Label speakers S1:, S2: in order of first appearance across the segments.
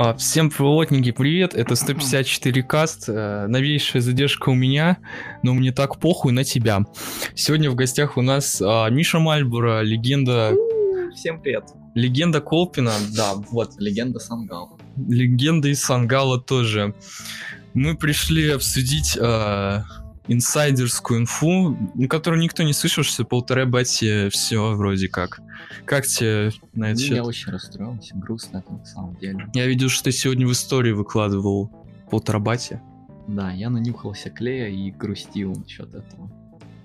S1: А, всем плотники, привет, это 154 каст, э, новейшая задержка у меня, но мне так похуй на тебя. Сегодня в гостях у нас а, Миша Мальбура, легенда...
S2: Всем привет.
S1: Легенда Колпина, да, вот.
S2: Легенда Сангала.
S1: Легенда из Сангала тоже. Мы пришли обсудить а, инсайдерскую инфу, которую никто не слышал, что полтора бати все вроде как. Как тебе на это
S2: я очень расстроился, грустно это на самом деле.
S1: Я видел, что ты сегодня в истории выкладывал полтора бати.
S2: Да, я нанюхался клея и грустил насчет этого.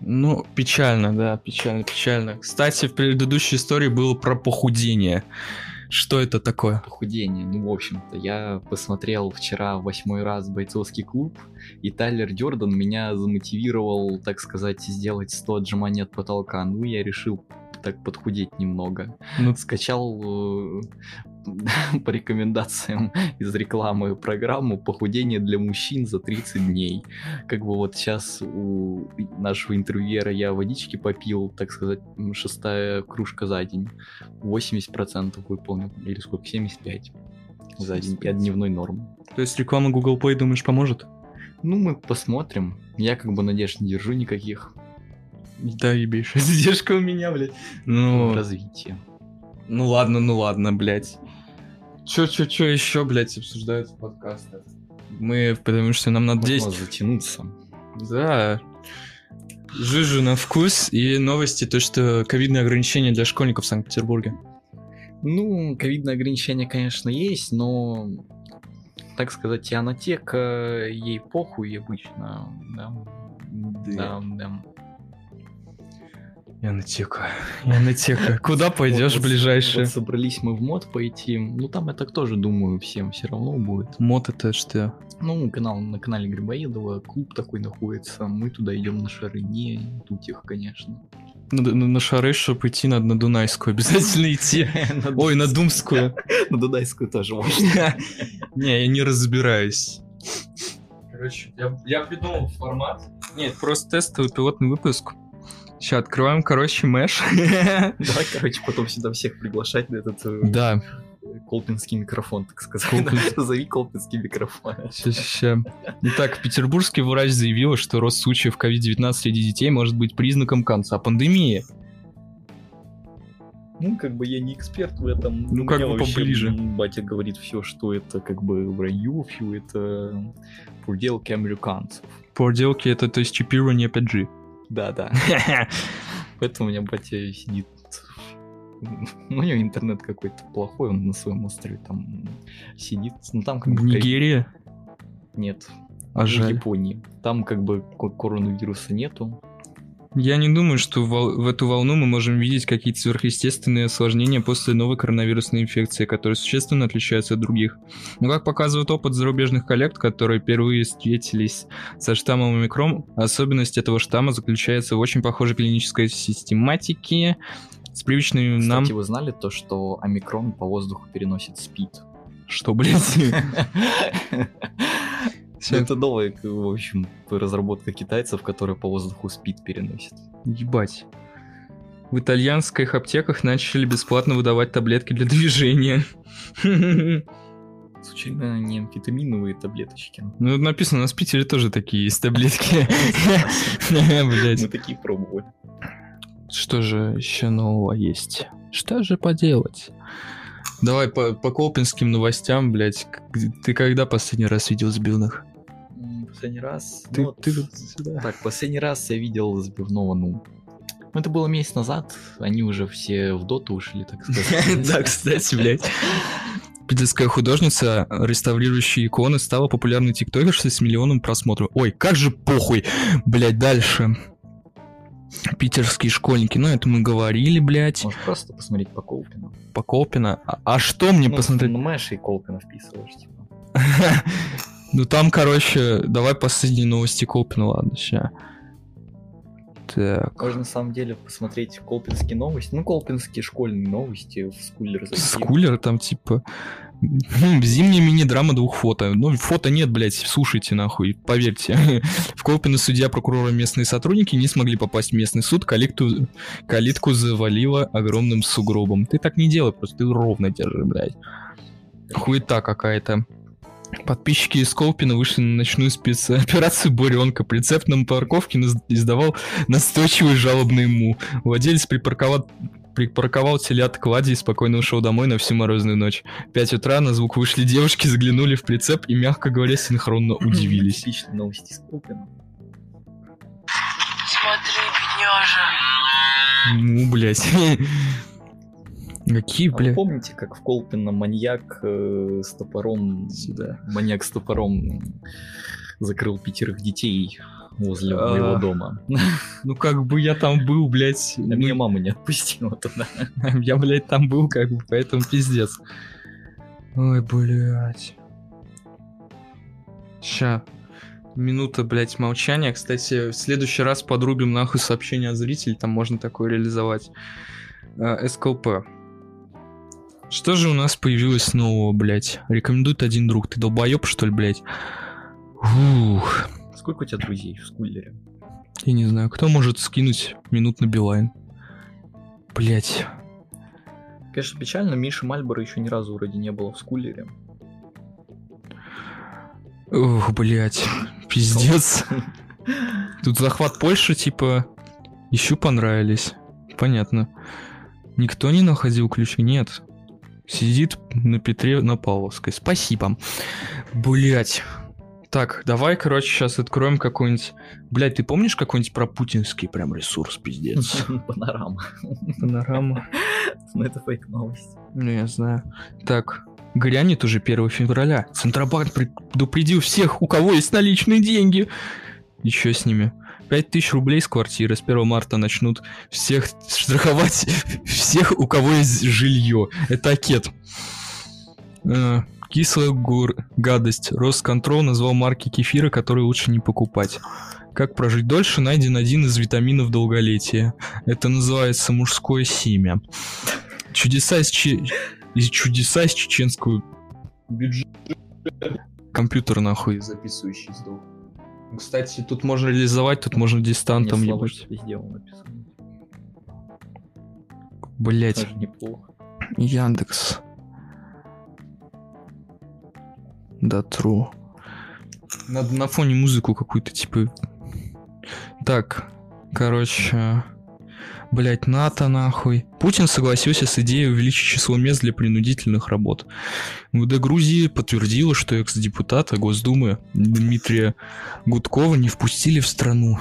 S1: Ну, печально, да, печально, печально. Кстати, в предыдущей истории было про похудение. Что это такое?
S2: Похудение, ну, в общем-то, я посмотрел вчера восьмой раз бойцовский клуб, и Тайлер Дёрден меня замотивировал, так сказать, сделать 100 отжиманий от потолка. Ну, я решил так подхудеть немного.
S1: Ну,
S2: Скачал э, по рекомендациям из рекламы программу «Похудение для мужчин за 30 дней». Как бы вот сейчас у нашего интервьюера я водички попил, так сказать, шестая кружка за день. 80% выполнил, или сколько, 75 за день, от дневной нормы.
S1: то есть реклама Google Play, думаешь, поможет?
S2: Ну, мы посмотрим. Я как бы надежд не держу никаких
S1: Да, ебейшая задержка у меня, блядь. Ну,
S2: развития.
S1: ну ладно, ну ладно, блядь. Чё, чё, чё еще, блядь, обсуждают в подкастах? Мы, потому что нам надо
S2: Можно
S1: 10...
S2: затянуться.
S1: Да. Жижу на вкус и новости, то, что ковидные ограничения для школьников в Санкт-Петербурге.
S2: Ну, ковидные ограничения, конечно, есть, но, так сказать, тианотека, ей похуй обычно, да. Да, да.
S1: Янотека. Янотека. Куда пойдешь
S2: Вот-
S1: ближайшее?
S2: Вот собрались мы в мод пойти, ну там я так тоже думаю всем все равно будет.
S1: Мод это что?
S2: Ну, канал, на канале Грибоедова, клуб такой находится, мы туда идем на шары, не тут их, конечно.
S1: На, на, на шары, чтобы идти, надо на Дунайскую обязательно идти. Ой, на Думскую.
S2: На Дудайскую тоже можно.
S1: Не, я не разбираюсь. Короче, я, я придумал формат. Нет, просто тестовый пилотный выпуск. Сейчас открываем, короче, мэш.
S2: Давай, короче, потом сюда всех приглашать на этот э,
S1: Да,
S2: колпинский микрофон, так сказать.
S1: Колпин-
S2: Зови колпинский микрофон.
S1: сейчас, сейчас. Итак, петербургский врач заявил, что рост случаев COVID-19 среди детей может быть признаком конца пандемии.
S2: Ну, как бы я не эксперт в этом.
S1: Ну, как бы поближе.
S2: Батя говорит все, что это как бы вранье, все это проделки американцев.
S1: Проделки это, то есть, чипирование 5G.
S2: Да-да. Поэтому у меня батя сидит... Ну, у него интернет какой-то плохой, он на своем острове там сидит. Ну, там как бы...
S1: В
S2: ковид-
S1: Нигерии?
S2: Нет,
S1: А
S2: в
S1: жаль.
S2: Японии. Там как бы ко- коронавируса нету.
S1: Я не думаю, что вол- в эту волну мы можем видеть какие-то сверхъестественные осложнения после новой коронавирусной инфекции, которые существенно отличаются от других. Но как показывает опыт зарубежных коллег, которые впервые встретились со штаммом омикрон, особенность этого штамма заключается в очень похожей клинической систематике с привычными нам...
S2: Кстати, вы знали то, что омикрон по воздуху переносит спид?
S1: Что, блядь?
S2: Это новая, в общем, разработка китайцев, которая по воздуху спид переносит.
S1: Ебать. В итальянских аптеках начали бесплатно выдавать таблетки для движения.
S2: Случайно не амфетаминовые таблеточки.
S1: Ну, написано, у нас в Питере тоже такие есть таблетки.
S2: Мы такие пробовали.
S1: Что же еще нового есть? Что же поделать? Давай по, по колпинским новостям, блять. Ты когда последний раз видел сбилных?
S2: Последний раз...
S1: Ты-
S2: ну
S1: ты вот сюда.
S2: Так, последний раз я видел сбивного, ну... ну, Это было месяц назад, они уже все в доту ушли, так сказать.
S1: Да, кстати, блядь. Питерская художница, реставрирующая иконы, стала популярной тиктокершей с миллионом просмотров. Ой, как же похуй. Блять, дальше. Питерские школьники. Ну, это мы говорили, блядь.
S2: Можешь просто посмотреть по Колпину.
S1: По Колпина. А, а что мне
S2: Ну,
S1: посмотреть?
S2: Ну, Мэш и Колпина вписываешь, типа.
S1: Ну там, короче, давай последние новости Колпина, ладно, ща. Так.
S2: Можно на самом деле посмотреть колпинские новости. Ну, колпинские школьные новости в скулер зайти.
S1: Скулер там типа... Зимняя мини-драма двух фото. Ну, фото нет, блядь, слушайте нахуй, поверьте. В Колпино судья, прокурора и местные сотрудники не смогли попасть в местный суд, каликту, калитку завалило огромным сугробом. Ты так не делай, просто ты ровно держи, блядь. Хуета какая-то. Подписчики из Колпина вышли на ночную спецоперацию Буренка. Прицеп на парковке издавал настойчивый жалобный му. Владелец припарковал, припарковал телят к Ладе и спокойно ушел домой на всю морозную ночь. В 5 утра на звук вышли девушки, заглянули в прицеп и, мягко говоря, синхронно удивились.
S2: Типичные новости с.
S3: Смотри, бедняжа.
S1: Ну, блядь. Какие,
S2: А вы помните, как в Колпино маньяк э, с топором...
S1: Сюда.
S2: Маньяк с топором закрыл пятерых детей возле
S1: А.
S2: моего дома.
S1: Ну, как бы я там был, блядь.
S2: А
S1: ну,
S2: Меня мама не отпустила туда.
S1: Я, блядь, там был, как бы, поэтому пиздец. Ой, блядь. Ща. Минута, блядь, молчания. Кстати, в следующий раз подрубим нахуй сообщение от зрителей, там можно такое реализовать. Э, СКЛП. Что же у нас появилось нового, блядь? Рекомендует один друг. Ты долбоеб, что ли, блядь? Ух.
S2: Сколько у тебя друзей в скулере?
S1: Я не знаю, кто может скинуть минут на Билайн? Блять.
S2: Конечно, печально, Миши Мальбора еще ни разу вроде не было в скулере.
S1: Ух, блять. Пиздец. Тут захват Польши, типа, еще понравились. Понятно. Никто не находил ключи? Нет. Сидит на Петре на Павловской. Спасибо. Блять. Так, давай, короче, сейчас откроем какой-нибудь... Блять, ты помнишь какой-нибудь про путинский прям ресурс, пиздец?
S2: Панорама.
S1: Панорама.
S2: Ну это фейк новость.
S1: Ну, я знаю. Так, грянет уже 1 февраля. Центробанк предупредил всех, у кого есть наличные деньги. Еще с ними. 5000 рублей с квартиры с 1 марта начнут всех страховать, всех, у кого есть жилье. Это акет. Э, Кислая гор... гадость. Росконтрол назвал марки кефира, которые лучше не покупать. Как прожить дольше, найден один из витаминов долголетия. Это называется мужское семя. Чудеса из, че- из чудеса из чеченского бюджета. Компьютер нахуй записывающий сдох. Кстати, тут можно реализовать, тут можно дистантом
S2: Мне слава,
S1: ебать.
S2: что везде он написан.
S1: Блять,
S2: Даже неплохо.
S1: Яндекс. Да, true. Надо на фоне музыку какую-то, типа... Так, короче... Блять, НАТО нахуй. Путин согласился с идеей увеличить число мест для принудительных работ. МВД Грузии подтвердила, что экс-депутата Госдумы Дмитрия Гудкова не впустили в страну.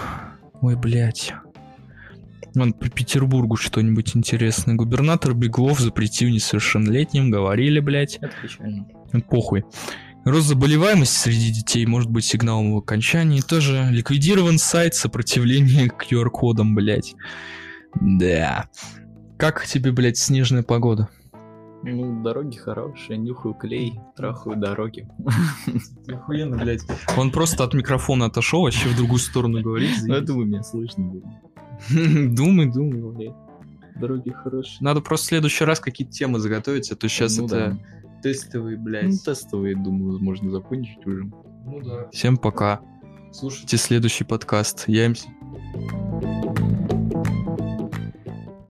S1: Ой, блять. Вон, по Петербургу что-нибудь интересное. Губернатор Беглов запретил несовершеннолетним, говорили, блять.
S2: Это печально.
S1: Похуй. Рост заболеваемости среди детей может быть сигналом в окончании. Тоже ликвидирован сайт сопротивления QR-кодам, блять. Да. Как тебе, блять, снежная погода?
S2: Ну, дороги хорошие, нюхаю клей, трахаю дороги.
S1: Охуенно, блять. Он просто от микрофона отошел, вообще в другую сторону говорит.
S2: Ну, я думаю, меня слышно будет.
S1: Думай, думай, блядь. Дороги хорошие. Надо просто в следующий раз какие-то темы заготовить, а то сейчас
S2: Ну
S1: это
S2: да.
S1: тестовые, блядь.
S2: Ну, тестовые, думаю, можно закончить уже.
S1: Ну да. Всем пока. Слушайте следующий подкаст. Я МС.